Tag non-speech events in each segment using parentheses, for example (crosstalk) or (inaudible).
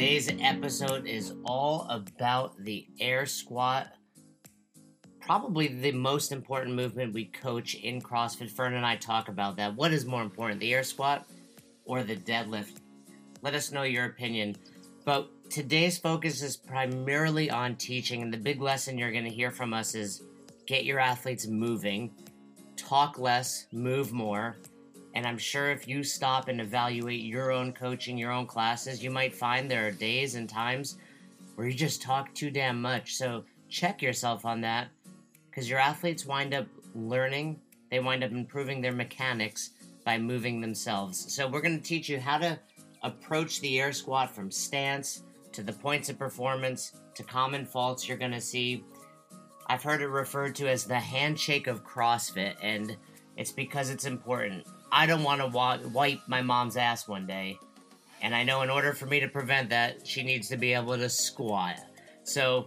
Today's episode is all about the air squat. Probably the most important movement we coach in CrossFit. Fern and I talk about that. What is more important, the air squat or the deadlift? Let us know your opinion. But today's focus is primarily on teaching, and the big lesson you're going to hear from us is get your athletes moving, talk less, move more, and I'm sure if you stop and evaluate your own coaching, your own classes, you might find there are days and times where you just talk too damn much. So check yourself on that because your athletes wind up learning, they wind up improving their mechanics by moving themselves. So we're going to teach you how to approach the air squat from stance to the points of performance to common faults you're going to see. I've heard it referred to as the handshake of CrossFit, and it's because it's important. I don't want to wa- wipe my mom's ass one day. And I know in order for me to prevent that, she needs to be able to squat. So,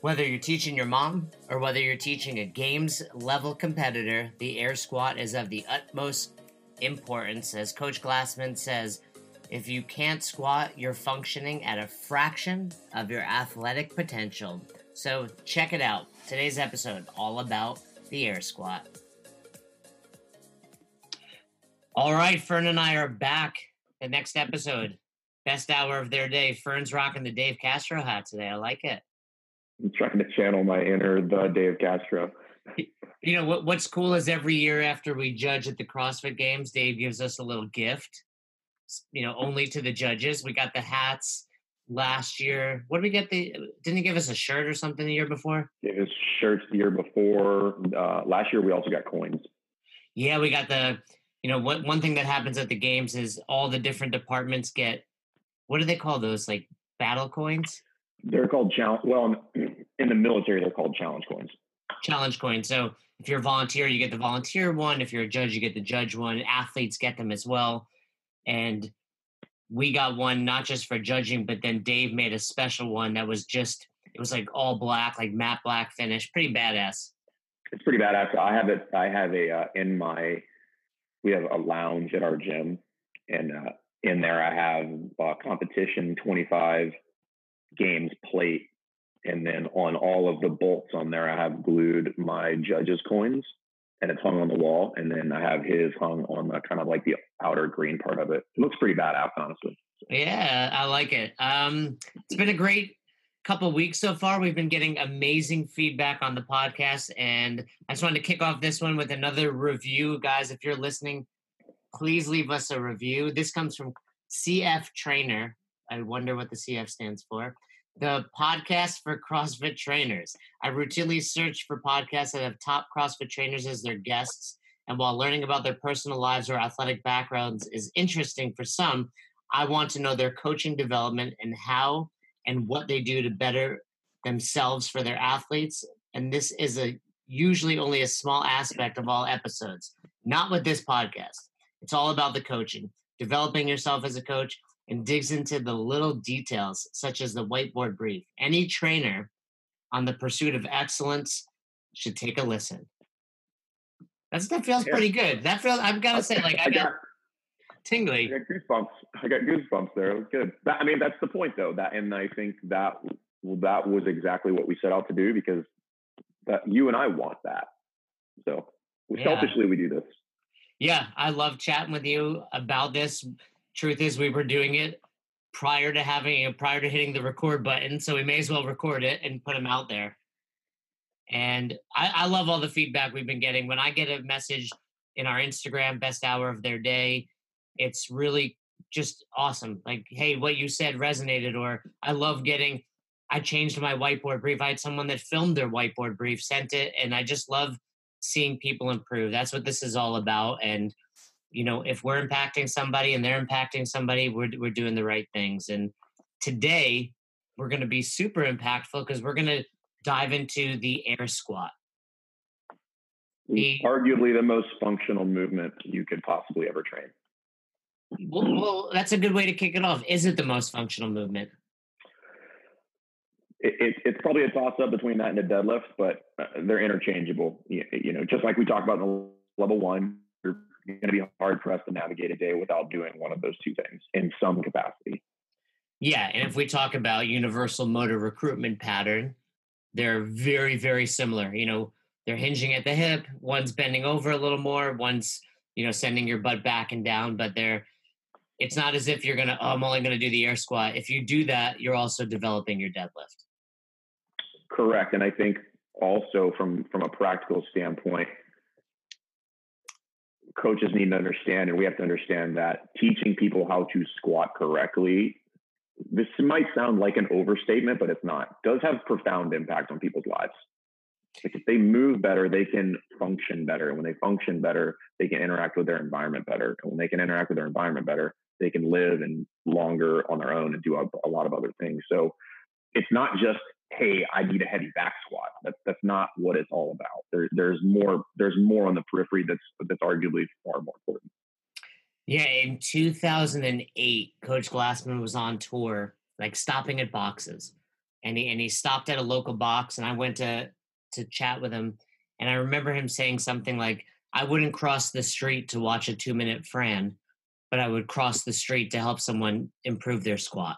whether you're teaching your mom or whether you're teaching a games level competitor, the air squat is of the utmost importance. As Coach Glassman says, if you can't squat, you're functioning at a fraction of your athletic potential. So, check it out. Today's episode all about the air squat. All right, Fern and I are back. The next episode, best hour of their day. Fern's rocking the Dave Castro hat today. I like it. I'm trying to channel my inner the Dave Castro. You know what? What's cool is every year after we judge at the CrossFit Games, Dave gives us a little gift. You know, only to the judges. We got the hats last year. What did we get? The didn't he give us a shirt or something the year before? Gave us shirts the year before. Uh, last year we also got coins. Yeah, we got the you know what one thing that happens at the games is all the different departments get what do they call those like battle coins? They're called challenge well in the military they're called challenge coins. Challenge coins. So if you're a volunteer you get the volunteer one. If you're a judge you get the judge one. Athletes get them as well. And we got one not just for judging but then dave made a special one that was just it was like all black like matte black finish. Pretty badass. It's pretty badass. I have it i have a uh, in my we have a lounge at our gym, and uh, in there I have a competition 25 games plate, and then on all of the bolts on there I have glued my judges coins, and it's hung on the wall, and then I have his hung on the kind of like the outer green part of it. It looks pretty badass, honestly. Yeah, I like it. Um, it's been a great couple weeks so far. We've been getting amazing feedback on the podcast, and I just wanted to kick off this one with another review, guys. If you're listening, please leave us a review. This comes from CF Trainer. I wonder what the CF stands for. The podcast for CrossFit trainers. I routinely search for podcasts that have top CrossFit trainers as their guests. And while learning about their personal lives or athletic backgrounds is interesting for some, I want to know their coaching development and how and what they do to better themselves for their athletes. And this is a usually only a small aspect of all episodes. Not with this podcast. It's all about the coaching, developing yourself as a coach, and digs into the little details, such as the whiteboard brief. Any trainer on the pursuit of excellence should take a listen. That's, that feels yeah. pretty good. That feels. I've got to say, like I got tingly. I got goosebumps. I got goosebumps there. It was good. That, I mean, that's the point, though. That and I think that that was exactly what we set out to do because that you and I want that. So yeah. selfishly, we do this. Yeah, I love chatting with you about this. Truth is, we were doing it prior to having prior to hitting the record button, so we may as well record it and put them out there. And I, I love all the feedback we've been getting. When I get a message in our Instagram, best hour of their day, it's really just awesome. Like, hey, what you said resonated, or I love getting. I changed my whiteboard brief. I had someone that filmed their whiteboard brief, sent it, and I just love seeing people improve. That's what this is all about. And you know, if we're impacting somebody and they're impacting somebody, we're we're doing the right things. And today we're going to be super impactful because we're going to dive into the air squat. The, arguably the most functional movement you could possibly ever train. Well, well, that's a good way to kick it off. Is it the most functional movement? It, it, it's probably a toss up between that and a deadlift, but uh, they're interchangeable. You, you, know, just like we talked about in the level one, you're going to be hard pressed to navigate a day without doing one of those two things in some capacity. Yeah, and if we talk about universal motor recruitment pattern, they're very, very similar. You know, they're hinging at the hip, one's bending over a little more, one's, you know, sending your butt back and down, but they're it's not as if you're gonna, oh, I'm only gonna do the air squat. If you do that, you're also developing your deadlift. Correct. And I think also from from a practical standpoint, coaches need to understand, and we have to understand that teaching people how to squat correctly. This might sound like an overstatement, but it's not. Does have profound impact on people's lives. Like if they move better, they can function better. And when they function better, they can interact with their environment better. And when they can interact with their environment better, they can live and longer on their own and do a, a lot of other things. So it's not just hey, I need a heavy back squat. That's that's not what it's all about. There, there's more there's more on the periphery that's that's arguably far more important. Yeah, in 2008, Coach Glassman was on tour, like stopping at boxes, and he and he stopped at a local box, and I went to to chat with him, and I remember him saying something like, "I wouldn't cross the street to watch a two minute Fran, but I would cross the street to help someone improve their squat."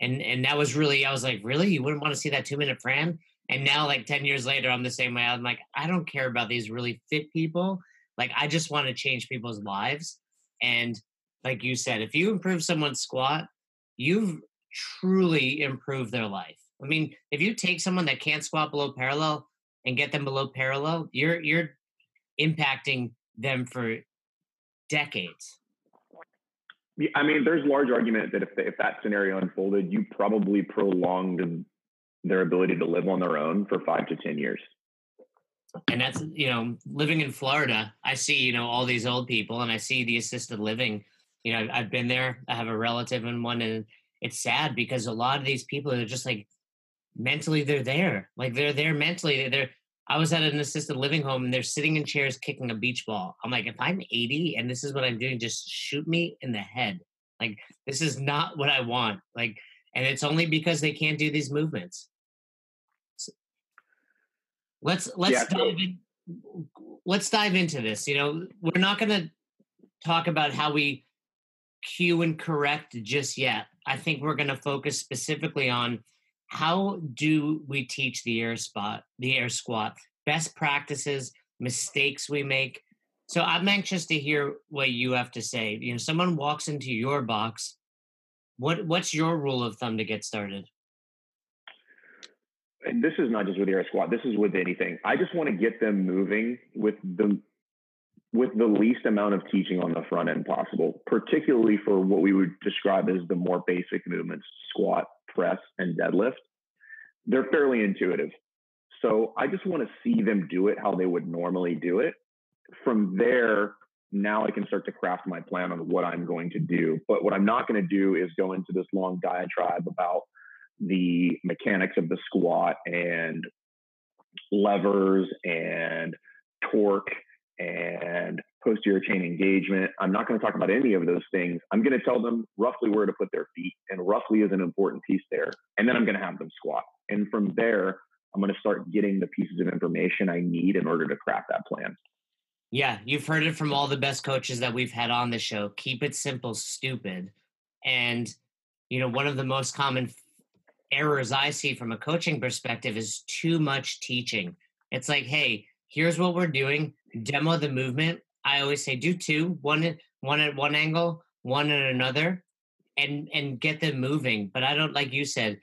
and and that was really I was like, really, you wouldn't want to see that two minute Fran? And now, like ten years later, I'm the same way. I'm like, I don't care about these really fit people. Like, I just want to change people's lives. And like you said, if you improve someone's squat, you've truly improved their life. I mean, if you take someone that can't squat below parallel and get them below parallel, you're you're impacting them for decades. I mean, there's large argument that if if that scenario unfolded, you probably prolonged their ability to live on their own for five to ten years. And that's you know, living in Florida, I see you know all these old people, and I see the assisted living. You know, I've been there. I have a relative in one, and it's sad because a lot of these people are just like mentally they're there, like they're there mentally. They're I was at an assisted living home and they're sitting in chairs kicking a beach ball. I'm like, if I'm 80 and this is what I'm doing, just shoot me in the head. Like, this is not what I want. Like, and it's only because they can't do these movements. So let's let's yeah, dive in, let's dive into this. You know, we're not going to talk about how we cue and correct just yet. I think we're going to focus specifically on how do we teach the air spot, the air squat, best practices, mistakes we make? So I'm anxious to hear what you have to say. You know, someone walks into your box. What what's your rule of thumb to get started? And this is not just with air squat. This is with anything. I just want to get them moving with the with the least amount of teaching on the front end possible, particularly for what we would describe as the more basic movements, squat, press, and deadlift, they're fairly intuitive. So I just want to see them do it how they would normally do it. From there, now I can start to craft my plan on what I'm going to do. But what I'm not going to do is go into this long diatribe about the mechanics of the squat and levers and torque and posterior chain engagement. I'm not going to talk about any of those things. I'm going to tell them roughly where to put their feet, and roughly is an important piece there. And then I'm going to have them squat. And from there, I'm going to start getting the pieces of information I need in order to craft that plan. Yeah, you've heard it from all the best coaches that we've had on the show. Keep it simple, stupid. And, you know, one of the most common errors I see from a coaching perspective is too much teaching. It's like, hey, here's what we're doing, demo the movement. I always say do two, one one at one angle, one at another, and and get them moving. But I don't like you said,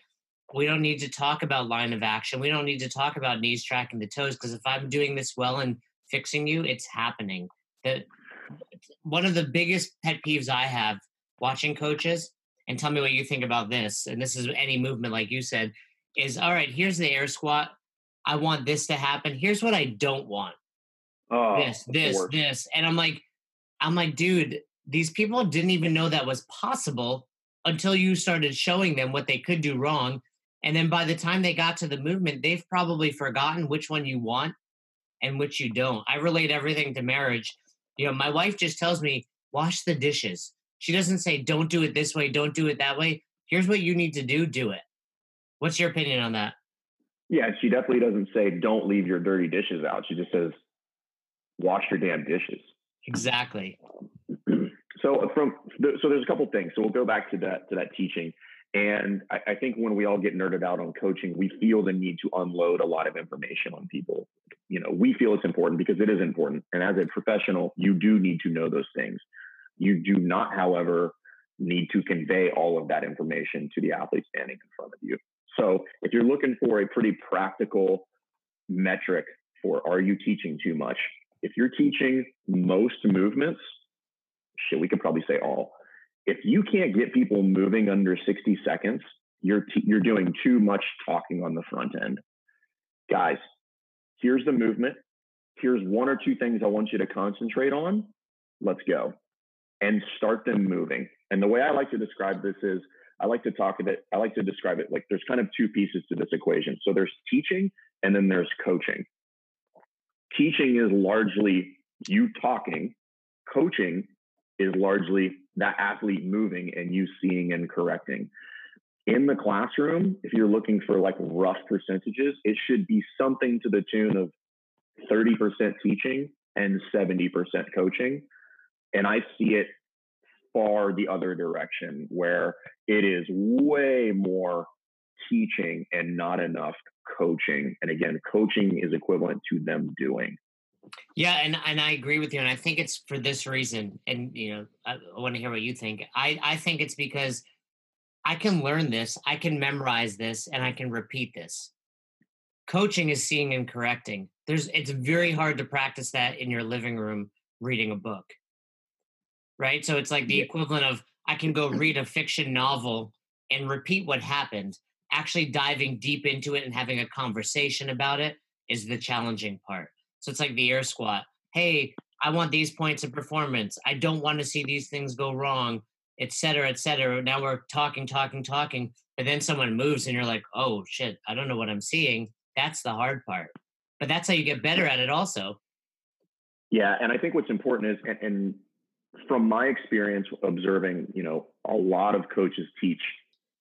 we don't need to talk about line of action. We don't need to talk about knees tracking the toes because if I'm doing this well and fixing you, it's happening. The one of the biggest pet peeves I have watching coaches, and tell me what you think about this, and this is any movement like you said, is all right, here's the air squat. I want this to happen. Here's what I don't want. Oh, this, this, this. And I'm like, I'm like, dude, these people didn't even know that was possible until you started showing them what they could do wrong. And then by the time they got to the movement, they've probably forgotten which one you want and which you don't. I relate everything to marriage. You know, my wife just tells me, wash the dishes. She doesn't say, don't do it this way, don't do it that way. Here's what you need to do, do it. What's your opinion on that? Yeah, she definitely doesn't say, don't leave your dirty dishes out. She just says, wash your damn dishes. Exactly. (clears throat) so from so there's a couple things. So we'll go back to that to that teaching. And I, I, think when we all get nerded out on coaching, we feel the need to unload a lot of information on people. You know, we feel it's important because it is important. And as a professional, you do need to know those things. You do not, however, need to convey all of that information to the athlete standing in front of you. So if you're looking for a pretty practical metric for are you teaching too much? If you're teaching most movements, shit, we could probably say all. If you can't get people moving under 60 seconds, you're t- you're doing too much talking on the front end. Guys, here's the movement. Here's one or two things I want you to concentrate on. Let's go. And start them moving. And the way I like to describe this is I like to talk of it, I like to describe it like there's kind of two pieces to this equation. So there's teaching and then there's coaching. Teaching is largely you talking, coaching is largely that athlete moving and you seeing and correcting. In the classroom, if you're looking for like rough percentages, it should be something to the tune of 30% teaching and 70% coaching. And I see it far the other direction where it is way more teaching and not enough coaching. And again, coaching is equivalent to them doing. Yeah, and and I agree with you, and I think it's for this reason. And you know, I, I want to hear what you think. I I think it's because I can learn this, I can memorize this, and I can repeat this. Coaching is seeing and correcting. There's it's very hard to practice that in your living room reading a book right? So it's like the equivalent of I can go read a fiction novel and repeat what happened. Actually diving deep into it and having a conversation about it is the challenging part. So it's like the air squat. Hey, I want these points of performance. I don't want to see these things go wrong, et cetera, et cetera. Now we're talking, talking, talking, but then someone moves and you're like, oh shit, I don't know what I'm seeing. That's the hard part. But that's how you get better at it also. Yeah, and I think what's important is, and, and from my experience observing, you know, a lot of coaches teach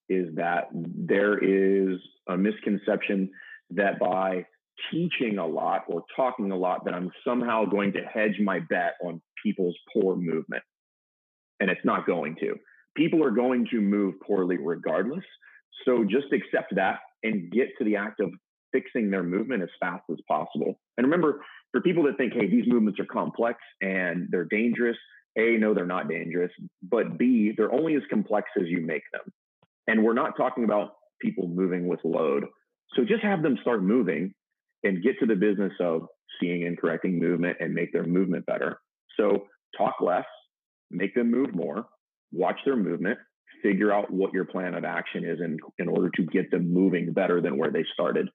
is that there is a misconception that by teaching a lot or talking a lot that I'm somehow going to hedge my bet on people's poor movement. And it's not going to. People are going to move poorly regardless. So just accept that and get to the act of fixing their movement as fast as possible. And remember, for people that think, hey, these movements are complex and they're dangerous, a, no, they're not dangerous, but B, they're only as complex as you make them. And we're not talking about people moving with load. So just have them start moving and get to the business of seeing and correcting movement and make their movement better. So talk less, make them move more, watch their movement, figure out what your plan of action is in, in order to get them moving better than where they started.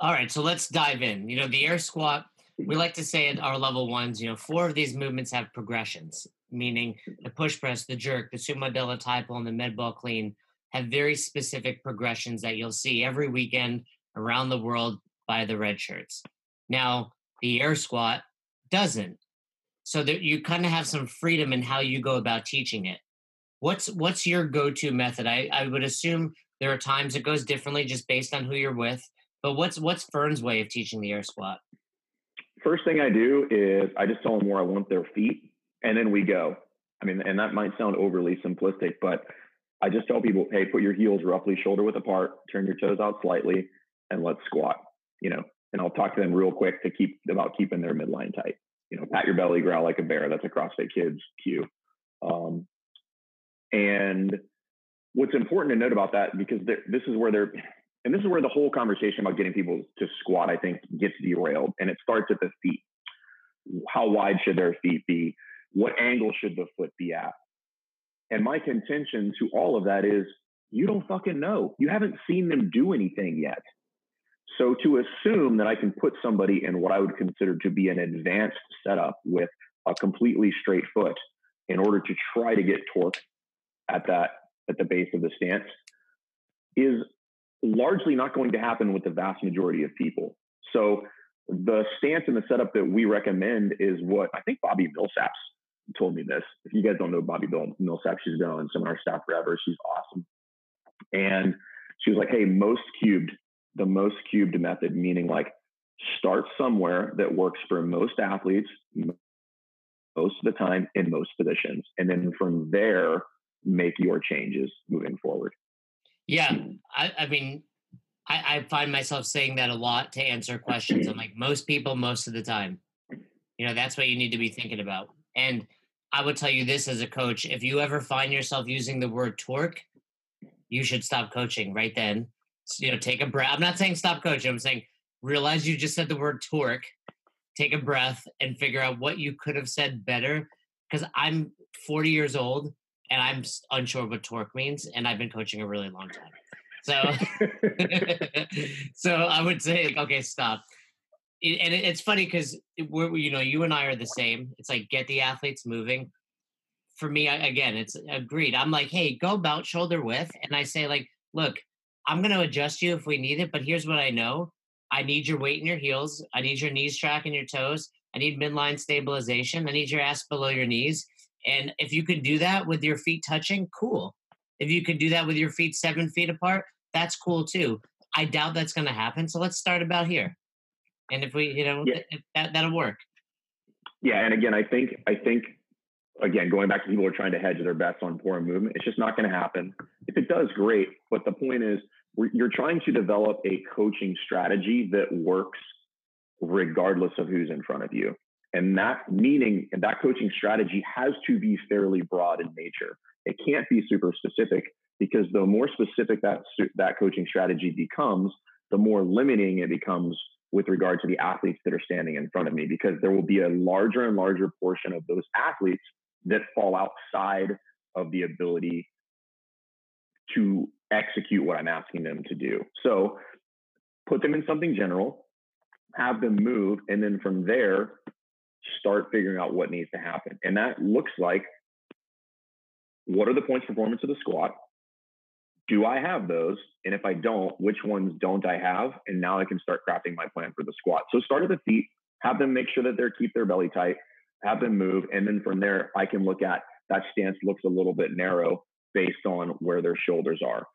All right, so let's dive in. You know, the air squat we like to say at our level ones, you know, four of these movements have progressions, meaning the push press, the jerk, the sumo della and the med ball clean have very specific progressions that you'll see every weekend around the world by the red shirts. Now, the air squat doesn't. So that you kind of have some freedom in how you go about teaching it. What's what's your go-to method? I, I would assume there are times it goes differently just based on who you're with. But what's what's Fern's way of teaching the air squat? first thing I do is I just tell them where I want their feet, and then we go. I mean, and that might sound overly simplistic, but I just tell people, hey, put your heels roughly shoulder width apart, turn your toes out slightly, and let's squat. You know, and I'll talk to them real quick to keep about keeping their midline tight. You know, pat your belly, growl like a bear. That's a CrossFit Kids cue. Um, and what's important to note about that, because this is where they're and this is where the whole conversation about getting people to squat, I think, gets derailed. And it starts at the feet. How wide should their feet be? What angle should the foot be at? And my contention to all of that is you don't fucking know. You haven't seen them do anything yet. So to assume that I can put somebody in what I would consider to be an advanced setup with a completely straight foot in order to try to get torque at that at the base of the stance is largely not going to happen with the vast majority of people. So the stance and the setup that we recommend is what I think Bobby Millsaps told me this. If you guys don't know Bobby Bill Millsaps, she's been on some of our staff forever. She's awesome. And she was like, hey, most cubed, the most cubed method, meaning like start somewhere that works for most athletes, most of the time in most positions. And then from there, make your changes moving forward. Yeah. I, I mean, I, I find myself saying that a lot to answer questions. I'm like, most people, most of the time. You know, that's what you need to be thinking about. And I would tell you this as a coach if you ever find yourself using the word torque, you should stop coaching right then. So, you know, take a breath. I'm not saying stop coaching. I'm saying realize you just said the word torque, take a breath, and figure out what you could have said better. Because I'm 40 years old and I'm unsure what torque means, and I've been coaching a really long time. So, (laughs) so I would say, okay, stop. And it's funny because we're, you know, you and I are the same. It's like get the athletes moving. For me, again, it's agreed. I'm like, hey, go about shoulder width, and I say like, look, I'm going to adjust you if we need it, but here's what I know. I need your weight in your heels. I need your knees tracking your toes. I need midline stabilization. I need your ass below your knees. And if you can do that with your feet touching, cool. If you can do that with your feet seven feet apart, that's cool too. I doubt that's going to happen. So let's start about here. And if we, you know, yeah. that that'll work. Yeah, and again, I think I think again going back to people who are trying to hedge their bets on poor movement, it's just not going to happen. If it does, great. But the point is, you're trying to develop a coaching strategy that works regardless of who's in front of you. And that meaning and that coaching strategy has to be fairly broad in nature. It can't be super specific because the more specific that that coaching strategy becomes, the more limiting it becomes with regard to the athletes that are standing in front of me because there will be a larger and larger portion of those athletes that fall outside of the ability to execute what I'm asking them to do. So put them in something general, have them move, and then from there, start figuring out what needs to happen. And that looks like what are the points performance of the squat? Do I have those? And if I don't, which ones don't I have? And now I can start crafting my plan for the squat. So start at the feet, have them make sure that they're keep their belly tight, have them move, and then from there I can look at that stance looks a little bit narrow based on where their shoulders are.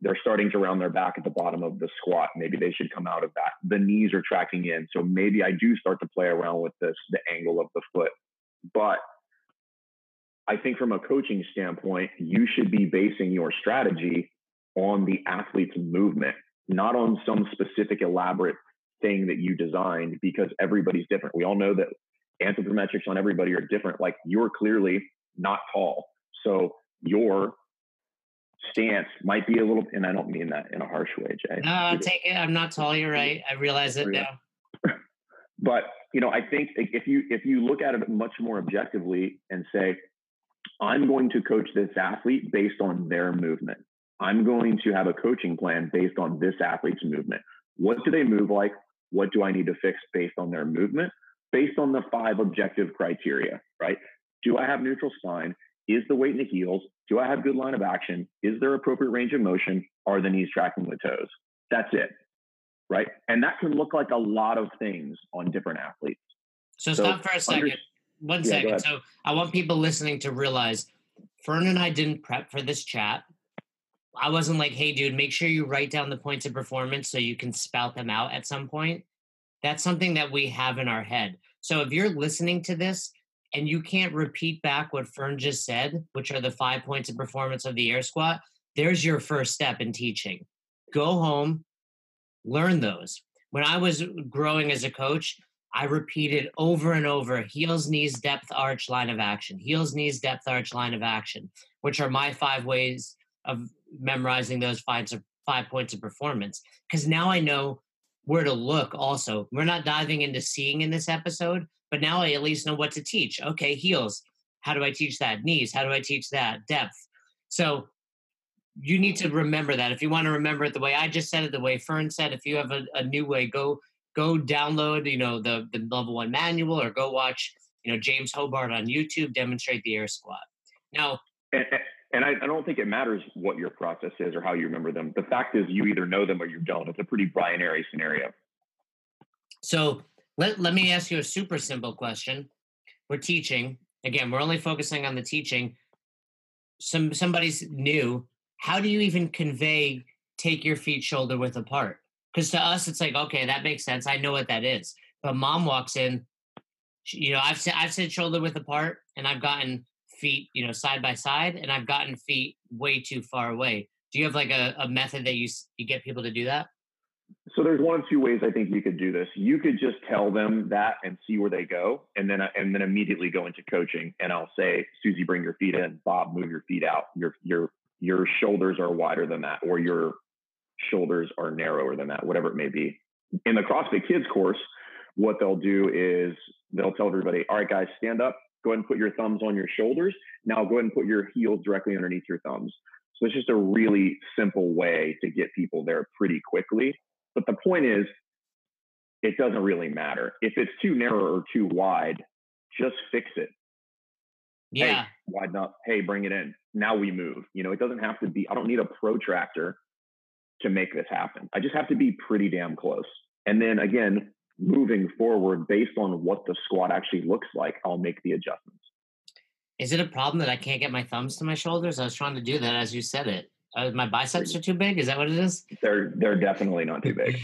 They're starting to round their back at the bottom of the squat. Maybe they should come out of that. The knees are tracking in. So maybe I do start to play around with this, the angle of the foot. But I think from a coaching standpoint, you should be basing your strategy on the athlete's movement, not on some specific elaborate thing that you designed because everybody's different. We all know that anthropometrics on everybody are different. Like you're clearly not tall. So your stance might be a little, and I don't mean that in a harsh way, Jay. No, take it. I'm not tall. You're right. I realize it now. (laughs) but you know, I think if you if you look at it much more objectively and say, I'm going to coach this athlete based on their movement. I'm going to have a coaching plan based on this athlete's movement. What do they move like? What do I need to fix based on their movement? Based on the five objective criteria, right? Do I have neutral spine? Is the weight in the heels? Do I have good line of action? Is there appropriate range of motion? Are the knees tracking the toes? That's it, right? And that can look like a lot of things on different athletes. So, so stop for a second. Under- one yeah, second. So I want people listening to realize Fern and I didn't prep for this chat. I wasn't like, hey, dude, make sure you write down the points of performance so you can spout them out at some point. That's something that we have in our head. So if you're listening to this and you can't repeat back what Fern just said, which are the five points of performance of the air squat, there's your first step in teaching. Go home, learn those. When I was growing as a coach, I repeated over and over heels, knees, depth, arch, line of action, heels, knees, depth, arch, line of action, which are my five ways of memorizing those five, five points of performance. Because now I know where to look also. We're not diving into seeing in this episode, but now I at least know what to teach. Okay, heels. How do I teach that? Knees. How do I teach that? Depth. So you need to remember that. If you want to remember it the way I just said it, the way Fern said, if you have a, a new way, go go download, you know, the the level one manual or go watch, you know, James Hobart on YouTube demonstrate the air squat. Now, and, and I, I, don't think it matters what your process is or how you remember them. The fact is, you either know them or you don't. It's a pretty binary scenario. So let let me ask you a super simple question. We're teaching again. We're only focusing on the teaching. Some somebody's new. How do you even convey take your feet shoulder width apart? Because to us, it's like, okay, that makes sense. I know what that is. But mom walks in, you know, I've said I've said shoulder width apart, and I've gotten feet, you know, side by side, and I've gotten feet way too far away. Do you have like a, a method that you you get people to do that? So there's one of two ways I think you could do this. You could just tell them that and see where they go, and then uh, and then immediately go into coaching. And I'll say, Susie, bring your feet in. Bob, move your feet out. Your your your shoulders are wider than that, or your shoulders are narrower than that, whatever it may be. In the CrossFit Kids course, what they'll do is they'll tell everybody, all right, guys, stand up, go ahead and put your thumbs on your shoulders. Now go ahead and put your heels directly underneath your thumbs. So it's just a really simple way to get people there pretty quickly. But the point is, it doesn't really matter. If it's too narrow or too wide, just fix it. Yeah. Hey, widen up. Hey, bring it in. Now we move. You know, it doesn't have to be, I don't need a protractor to make this happen. I just have to be pretty damn close. And then again, moving forward based on what the squat actually looks like, I'll make the adjustments. Is it a problem that I can't get my thumbs to my shoulders? I was trying to do that as you said it. Uh, my biceps are too big. Is that what it is? They're they're definitely not too big.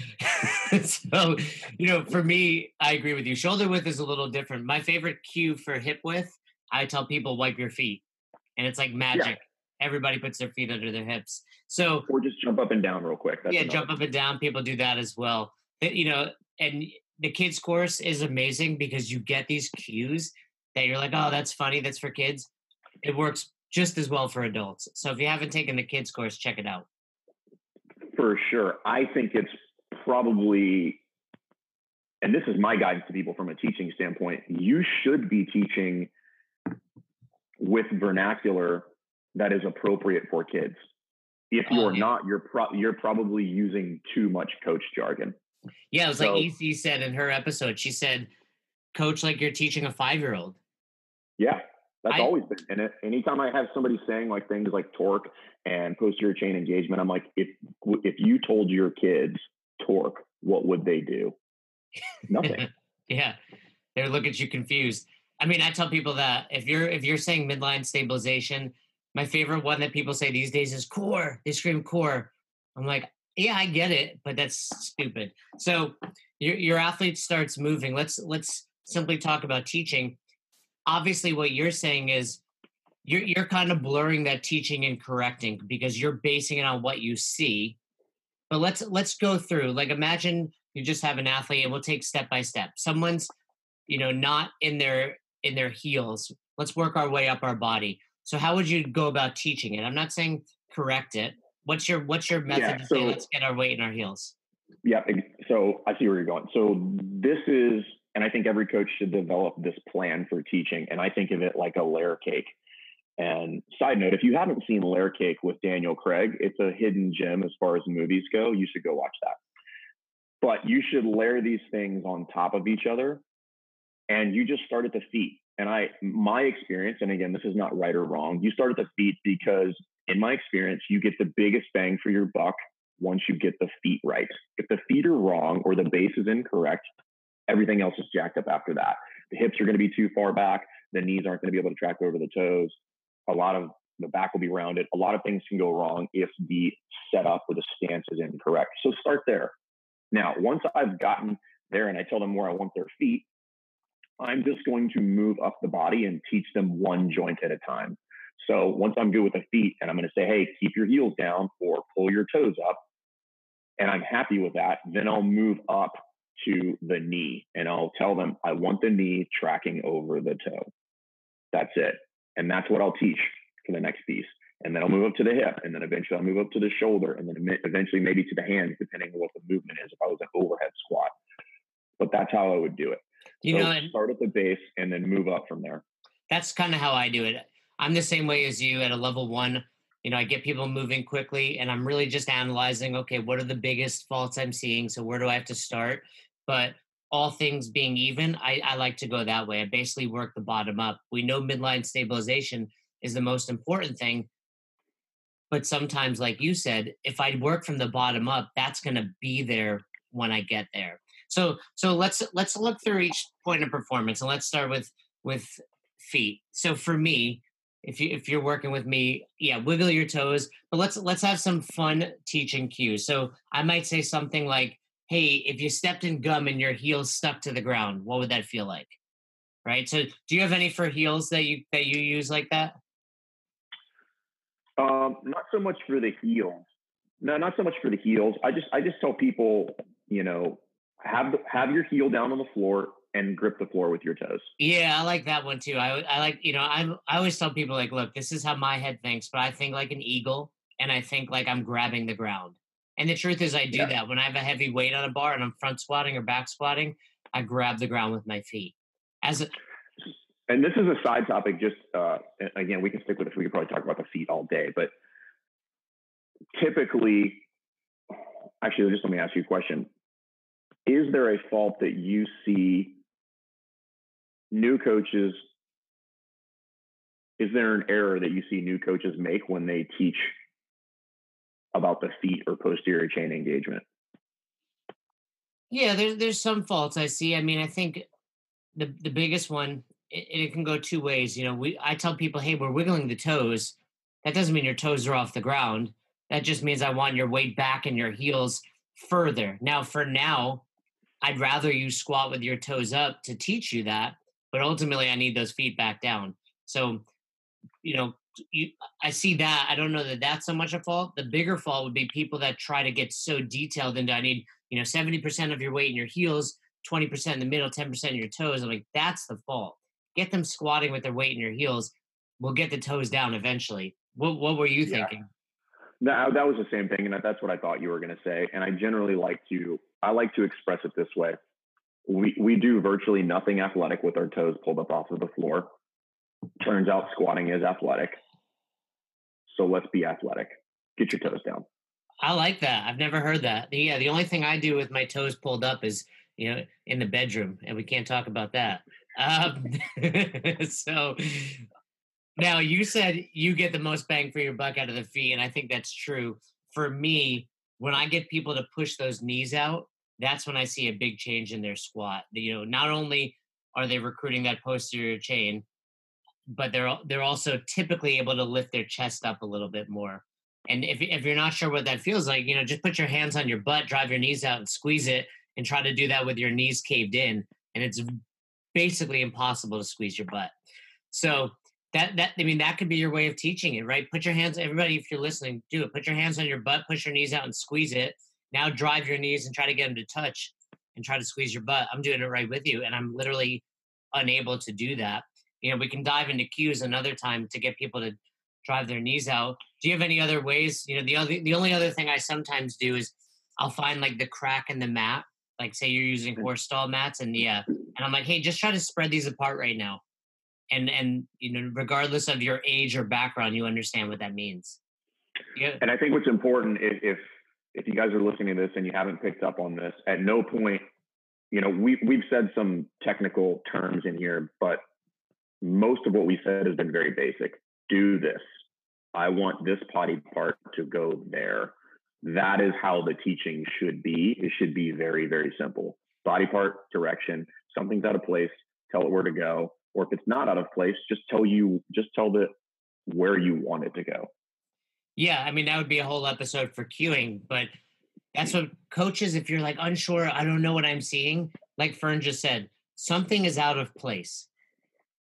(laughs) so, you know, for me, I agree with you. Shoulder width is a little different. My favorite cue for hip width, I tell people wipe your feet, and it's like magic. Yeah. Everybody puts their feet under their hips. So, or just jump up and down real quick. That's yeah, jump up and down. People do that as well. You know, and the kids course is amazing because you get these cues that you're like, oh, that's funny, that's for kids. It works just as well for adults. So if you haven't taken the kids course, check it out. For sure. I think it's probably and this is my guidance to people from a teaching standpoint, you should be teaching with vernacular that is appropriate for kids. If oh, you're not, you're pro- you're probably using too much coach jargon. Yeah, it was so, like EC said in her episode. She said, "Coach, like you're teaching a five year old." Yeah, that's I, always been in it. Anytime I have somebody saying like things like torque and posterior chain engagement, I'm like, if if you told your kids torque, what would they do? Nothing. (laughs) yeah, they would look at you confused. I mean, I tell people that if you're if you're saying midline stabilization, my favorite one that people say these days is core. They scream core. I'm like, yeah, I get it, but that's stupid. So your your athlete starts moving. Let's let's simply talk about teaching. Obviously, what you're saying is you're you're kind of blurring that teaching and correcting because you're basing it on what you see. But let's let's go through. Like imagine you just have an athlete and we'll take step by step. Someone's, you know, not in their in their heels. Let's work our way up our body. So how would you go about teaching it? I'm not saying correct it, What's your what's your method yeah, to so, say let's get our weight in our heels? Yeah, so I see where you're going. So this is, and I think every coach should develop this plan for teaching. And I think of it like a layer cake. And side note, if you haven't seen Layer Cake with Daniel Craig, it's a hidden gem as far as movies go. You should go watch that. But you should layer these things on top of each other, and you just start at the feet. And I, my experience, and again, this is not right or wrong. You start at the feet because in my experience, you get the biggest bang for your buck once you get the feet right. If the feet are wrong or the base is incorrect, everything else is jacked up after that. The hips are going to be too far back. The knees aren't going to be able to track over the toes. A lot of the back will be rounded. A lot of things can go wrong if the setup or the stance is incorrect. So start there. Now, once I've gotten there and I tell them where I want their feet, I'm just going to move up the body and teach them one joint at a time. So once I'm good with the feet and I'm going to say, hey, keep your heels down or pull your toes up, and I'm happy with that, then I'll move up to the knee and I'll tell them, I want the knee tracking over the toe. That's it. And that's what I'll teach for the next piece. And then I'll move up to the hip, and then eventually I'll move up to the shoulder, and then eventually maybe to the hands, depending on what the movement is. If I was an overhead squat, but that's how I would do it. You so know, start at the base and then move up from there. That's kind of how I do it. I'm the same way as you at a level one. You know, I get people moving quickly and I'm really just analyzing, okay, what are the biggest faults I'm seeing? So where do I have to start? But all things being even, I, I like to go that way. I basically work the bottom up. We know midline stabilization is the most important thing. But sometimes, like you said, if I work from the bottom up, that's going to be there when I get there. So, so let's let's look through each point of performance, and let's start with with feet. So for me, if you if you're working with me yeah wiggle your toes but let's let's have some fun teaching cues so i might say something like hey if you stepped in gum and your heels stuck to the ground what would that feel like right? So do you have any for heels that you that you use like that? Um, not so much for the heels. No, not so much for the heels. I just I just tell people, you know, have have your heel down on the floor and grip the floor with your toes. Yeah, I like that one too. I I like you know I I always tell people like, look, this is how my head thinks, but I think like an eagle, and I think like I'm grabbing the ground. And the truth is, I do yeah. that when I have a heavy weight on a bar and I'm front squatting or back squatting. I grab the ground with my feet. As a, and this is a side topic. Just uh, again, we can stick with it. We could probably talk about the feet all day, but typically, actually, just let me ask you a question: Is there a fault that you see new coaches? Is there an error that you see new coaches make when they teach about the feet or posterior chain engagement? Yeah, there's there's some faults I see. I mean, I think the the biggest one it, it can go two ways. You know, we I tell people, hey, we're wiggling the toes. That doesn't mean your toes are off the ground. That just means I want your weight back and your heels further. Now, for now, I'd rather you squat with your toes up to teach you that, but ultimately, I need those feet back down. So, you know, you, I see that. I don't know that that's so much a fault. The bigger fault would be people that try to get so detailed into I need, you know, 70% of your weight in your heels, 20% in the middle, 10% in your toes. I'm like, that's the fault. Get them squatting with their weight in your heels. We'll get the toes down eventually. What what were you thinking? Yeah. that was the same thing, and that's what I thought you were going to say. And I generally like to I like to express it this way: we we do virtually nothing athletic with our toes pulled up off of the floor. Turns out squatting is athletic. So let's be athletic. Get your toes down. I like that. I've never heard that. Yeah, the only thing I do with my toes pulled up is, you know, in the bedroom, and we can't talk about that. Um, (laughs) so now you said you get the most bang for your buck out of the feet, and I think that's true. For me, when I get people to push those knees out, that's when I see a big change in their squat. You know, not only are they recruiting that posterior chain, but they're they're also typically able to lift their chest up a little bit more. And if if you're not sure what that feels like, you know, just put your hands on your butt, drive your knees out, and squeeze it, and try to do that with your knees caved in. And it's basically impossible to squeeze your butt. So that that I mean that could be your way of teaching it, right? Put your hands, everybody, if you're listening, do it. Put your hands on your butt, push your knees out, and squeeze it. Now drive your knees and try to get them to touch, and try to squeeze your butt. I'm doing it right with you, and I'm literally unable to do that you know we can dive into cues another time to get people to drive their knees out do you have any other ways you know the other the only other thing i sometimes do is i'll find like the crack in the mat like say you're using mm. horse stall mats and yeah and i'm like hey just try to spread these apart right now and and you know regardless of your age or background you understand what that means yeah. and i think what's important if, if if you guys are listening to this and you haven't picked up on this at no point you know we, we've said some technical terms in here but most of what we said has been very basic. Do this. I want this potty part to go there. That is how the teaching should be. It should be very, very simple. Body part, direction, something's out of place, tell it where to go. Or if it's not out of place, just tell you, just tell the where you want it to go. Yeah, I mean that would be a whole episode for cueing, but that's what coaches, if you're like unsure, I don't know what I'm seeing, like Fern just said, something is out of place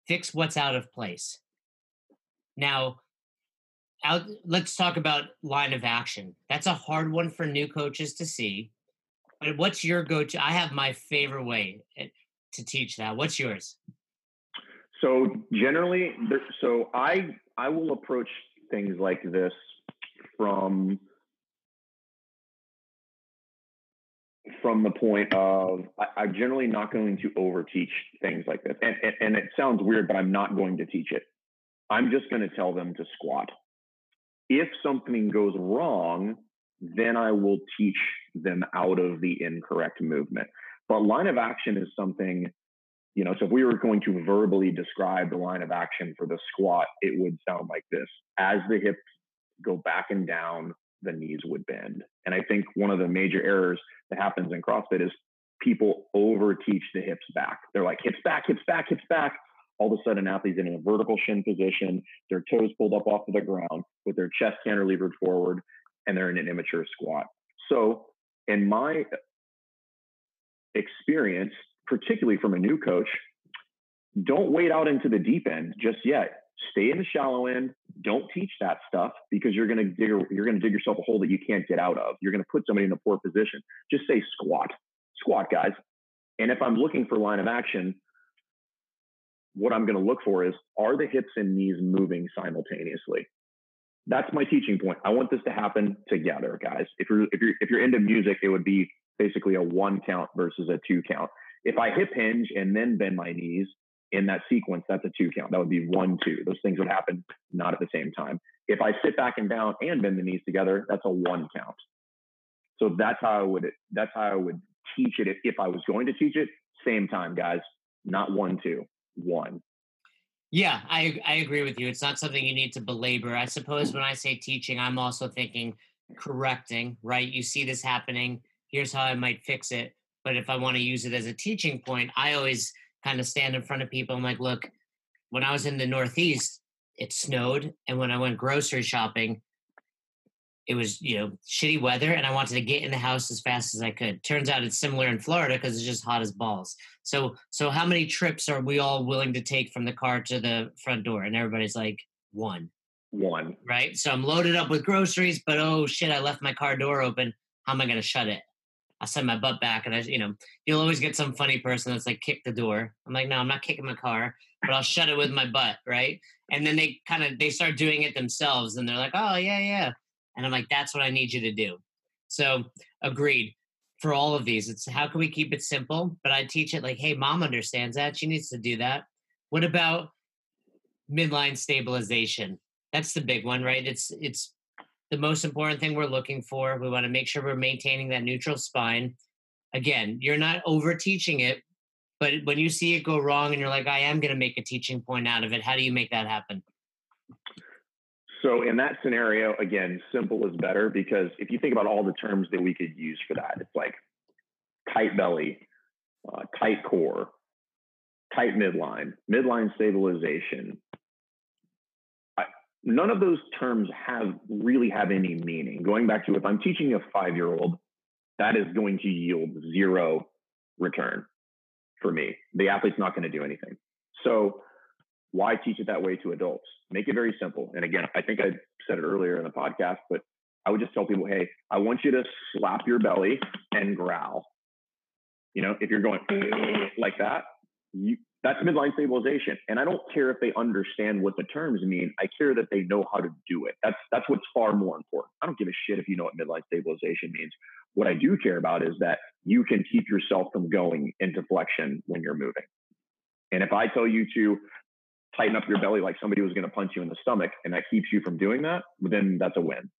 fix what's out of place. Now, out, let's talk about line of action. That's a hard one for new coaches to see. But what's your go-to? I have my favorite way eh, to teach that. What's yours? So generally, so I I will approach things like this from from the point of I, am generally not going to overteach things like this. And, and, and it sounds weird, but I'm not going to teach it. I'm just going to tell them to squat. If something goes wrong, then I will teach them out of the incorrect movement. But line of action is something, you know, so if we were going to verbally describe the line of action for the squat, it would sound like this. As the hips go back and down, the knees would bend. And I think one of the major errors that happens in CrossFit is people over teach the hips back. They're like hips back, hips back, hips back. All of a sudden, athletes in a vertical shin position, their toes pulled up off of the ground with their chest cantilevered forward, and they're in an immature squat. So, in my experience, particularly from a new coach, don't wade out into the deep end just yet. Stay in the shallow end. Don't teach that stuff because you're gonna dig you're gonna dig yourself a hole that you can't get out of. You're gonna put somebody in a poor position. Just say squat, squat, guys. And if I'm looking for line of action, what I'm going to look for is are the hips and knees moving simultaneously? That's my teaching point. I want this to happen together, guys. If you're if you're if you're into music, it would be basically a one count versus a two count. If I hip hinge and then bend my knees in that sequence, that's a two count. That would be one, two. Those things would happen not at the same time. If I sit back and down and bend the knees together, that's a one count. So that's how I would that's how I would teach it if, if I was going to teach it. Same time, guys. Not one, two one. Yeah, I I agree with you. It's not something you need to belabor. I suppose when I say teaching, I'm also thinking correcting, right? You see this happening, here's how I might fix it. But if I want to use it as a teaching point, I always kind of stand in front of people. I'm like, look, when I was in the Northeast, it snowed. And when I went grocery shopping, it was you know shitty weather and i wanted to get in the house as fast as i could. Turns out it's similar in florida because it's just hot as balls. So so how many trips are we all willing to take from the car to the front door? And everybody's like one. One. Right? So i'm loaded up with groceries but oh shit i left my car door open. How am i going to shut it i send my butt back and i you know you'll always get some funny person that's like kick the door i'm like no i'm not kicking my car but i'll shut it with my butt right and then they kind of they start doing it themselves and they're like oh yeah yeah and I'm like, that's what I need you to do. So agreed for all of these. It's how can we keep it simple? But I teach it like, hey, mom understands that. She needs to do that. What about midline stabilization? That's the big one, right? It's it's the most important thing we're looking for. We want to make sure we're maintaining that neutral spine. Again, you're not over teaching it, but when you see it go wrong and you're like, I am going to make a teaching point out of it, how do you make that happen? So in that scenario, again, simple is better because if you think about all the terms that we could use for that, it's like tight belly, uh, tight core, tight midline, midline stabilization. None of those terms have really have any meaning. Going back to if I'm teaching a five year old, that is going to yield zero return for me. The athlete's not going to do anything. So why teach it that way to adults? Make it very simple. And again, I think I said it earlier in the podcast, but I would just tell people, hey, I want you to slap your belly and growl. You know, if you're going like that, you, that's midline stabilization. And I don't care if they understand what the terms mean. I care that they know how to do it. That's that's what's far more important. I don't give a shit if you know what midline stabilization means. What I do care about is that you can keep yourself from going into flexion when you're moving. And if I tell you to tighten up your belly like somebody was going to punch you in the stomach and that keeps you from doing that, then that's a win.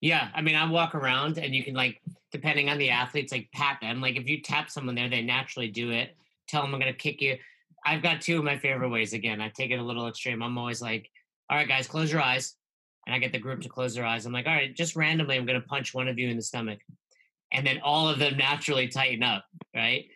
Yeah, I mean, I walk around and you can like, depending on the athletes, like pat them. Like if you tap someone there, they naturally do it. Tell them I'm going to kick you. I've got two of my favorite ways. Again, I take it a little extreme. I'm always like, all right, guys, close your eyes. And I get the group to close their eyes. I'm like, all right, just randomly, I'm going to punch one of you in the stomach. And then all of them (laughs) naturally tighten up, right?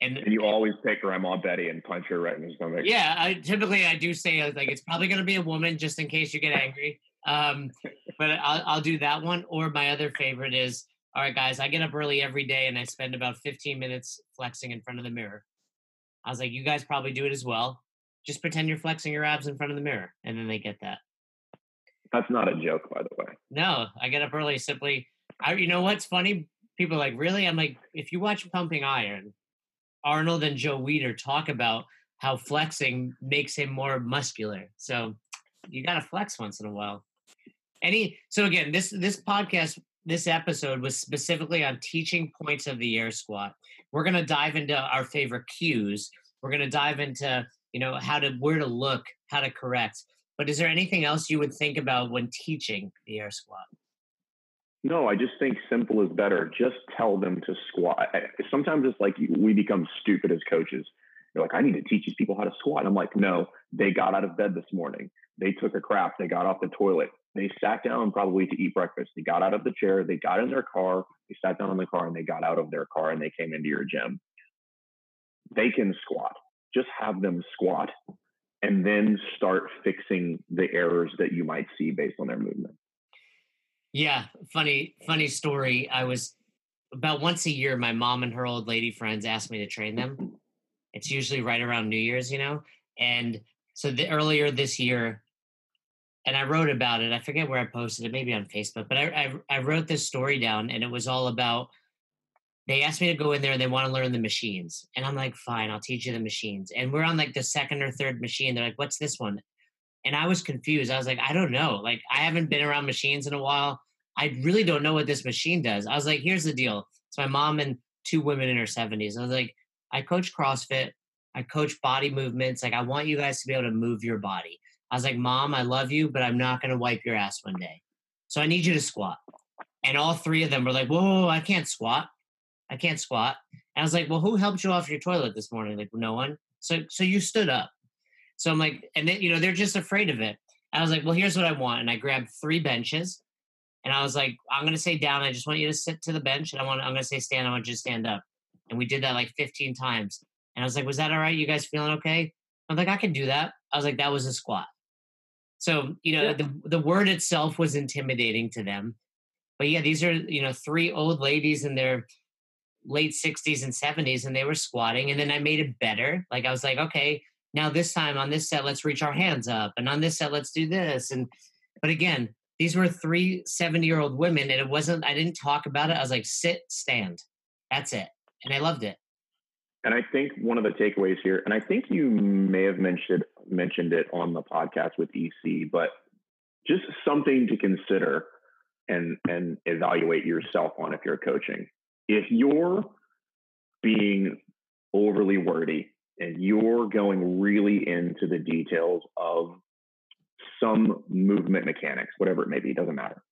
And, and, you always take Grandma Betty and punch her right in the stomach. Yeah, I, typically I do say like it's probably going to be a woman just in case you get angry. Um, but I'll, I'll do that one. Or my other favorite is all right, guys. I get up early every day and I spend about 15 minutes flexing in front of the mirror. I was like, you guys probably do it as well. Just pretend you're flexing your abs in front of the mirror, and then they get that. That's not a joke, by the way. No, I get up early simply. I, you know what's funny? People are like, really? I'm like, if you watch Pumping Iron, Arnold and Joe Weider talk about how flexing makes him more muscular. So you got to flex once in a while. Any so again, this this podcast, this episode was specifically on teaching points of the air squat. We're gonna dive into our favorite cues. We're gonna dive into you know how to where to look, how to correct. But is there anything else you would think about when teaching the air squat? No, I just think simple is better. Just tell them to squat. Sometimes it's like we become stupid as coaches. You're like, I need to teach these people how to squat. I'm like, no, they got out of bed this morning. They took a crap. They got off the toilet. They sat down probably to eat breakfast. They got out of the chair. They got in their car. They sat down in the car and they got out of their car and they came into your gym. They can squat. Just have them squat and then start fixing the errors that you might see based on their movement. Yeah, funny, funny story. I was about once a year, my mom and her old lady friends asked me to train them. Mm-hmm. It's usually right around New Year's, you know. And so the earlier this year, and I wrote about it. I forget where I posted it, maybe on Facebook, but I, I, I wrote this story down, and it was all about. They asked me to go in there and they want to learn the machines, and I'm like, fine, I'll teach you the machines. And we're on like the second or third machine. They're like, what's this one? And I was confused. I was like, I don't know. Like I haven't been around machines in a while. I really don't know what this machine does. I was like, here's the deal. It's my mom and two women in her 70s. I was like, I coach CrossFit. I coach body movements. Like, I want you guys to be able to move your body. I was like, Mom, I love you, but I'm not going to wipe your ass one day. So I need you to squat. And all three of them were like, Whoa, I can't squat. I can't squat. And I was like, Well, who helped you off your toilet this morning? Like, no one. So, so you stood up. So I'm like, and then, you know, they're just afraid of it. I was like, Well, here's what I want. And I grabbed three benches. And I was like, I'm going to say down. I just want you to sit to the bench. And I want, I'm going to say stand. I want you to stand up. And we did that like 15 times. And I was like, was that all right? You guys feeling okay? I'm like, I can do that. I was like, that was a squat. So, you know, yeah. the, the word itself was intimidating to them. But yeah, these are, you know, three old ladies in their late 60s and 70s, and they were squatting. And then I made it better. Like, I was like, okay, now this time on this set, let's reach our hands up. And on this set, let's do this. And, but again, these were three 70 year old women, and it wasn't, I didn't talk about it. I was like, sit, stand. That's it and I loved it. And I think one of the takeaways here, and I think you may have mentioned mentioned it on the podcast with EC, but just something to consider and and evaluate yourself on if you're coaching. If you're being overly wordy and you're going really into the details of some movement mechanics, whatever it may be, doesn't matter.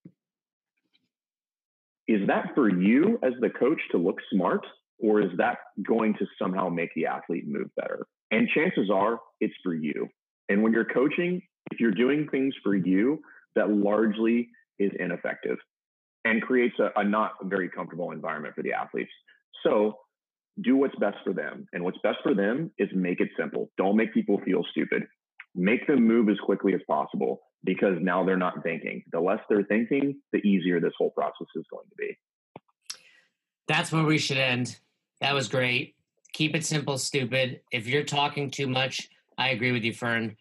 Is that for you as the coach to look smart or is that going to somehow make the athlete move better? And chances are it's for you. And when you're coaching, if you're doing things for you, that largely is ineffective and creates a, a not very comfortable environment for the athletes. So do what's best for them. And what's best for them is make it simple. Don't make people feel stupid. Make them move as quickly as possible because now they're not thinking. The less they're thinking, the easier this whole process is going to be. That's where we should end. That was great. Keep it simple, stupid. If you're talking too much, I agree with you, Fern.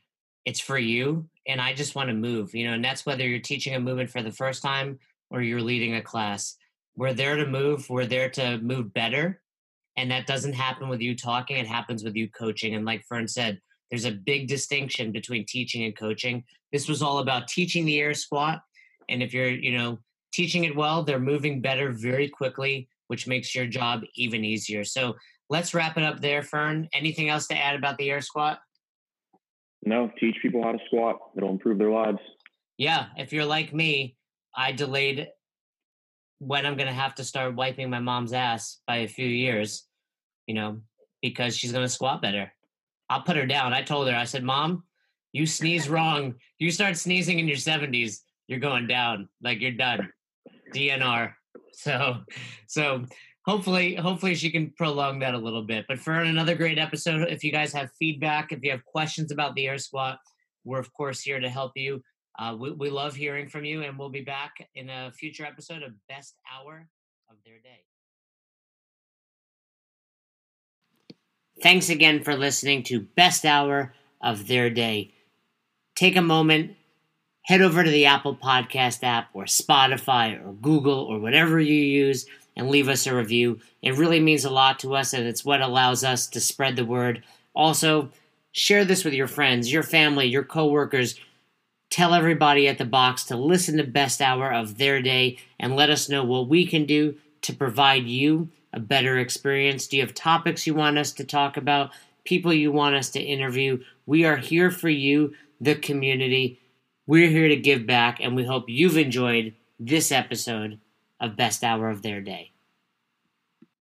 It's for you. And I just want to move, you know, and that's whether you're teaching a movement for the first time or you're leading a class. We're there to move. We're there to move better. And that doesn't happen with you talking, it happens with you coaching. And like Fern said, there's a big distinction between teaching and coaching. This was all about teaching the air squat. And if you're, you know, teaching it well, they're moving better very quickly which makes your job even easier. So let's wrap it up there, Fern. Anything else to add about the air squat? No, teach people how to squat. It'll improve their lives. Yeah, if you're like me, I delayed when I'm going to have to start wiping my mom's ass by a few years, you know, because she's going to squat better. I'll put her down. I told her, I said, Mom, you sneeze (laughs) wrong. You start sneezing in your 70s, you're going down. Like you're done. DNR. So, so hopefully, hopefully she can prolong that a little bit. But for another great episode, if you guys have feedback, if you have questions about the air squat, we're of course here to help you. Uh, we, we love hearing from you, and we'll be back in a future episode of Best Hour of Their Day. Thanks again for listening to Best Hour of Their Day. Take a moment, head over to the Apple Podcast app or Spotify or Google or whatever you use and leave us a review. It really means a lot to us and it's what allows us to spread the word. Also, share this with your friends, your family, your coworkers. Tell everybody at the box to listen to the Best Hour of their day and let us know what we can do to provide you a better experience. Do you have topics you want us to talk about? People you want us to interview? We are here for you, the community. We're here to give back, and we hope you've enjoyed this episode of Best Hour of Their Day.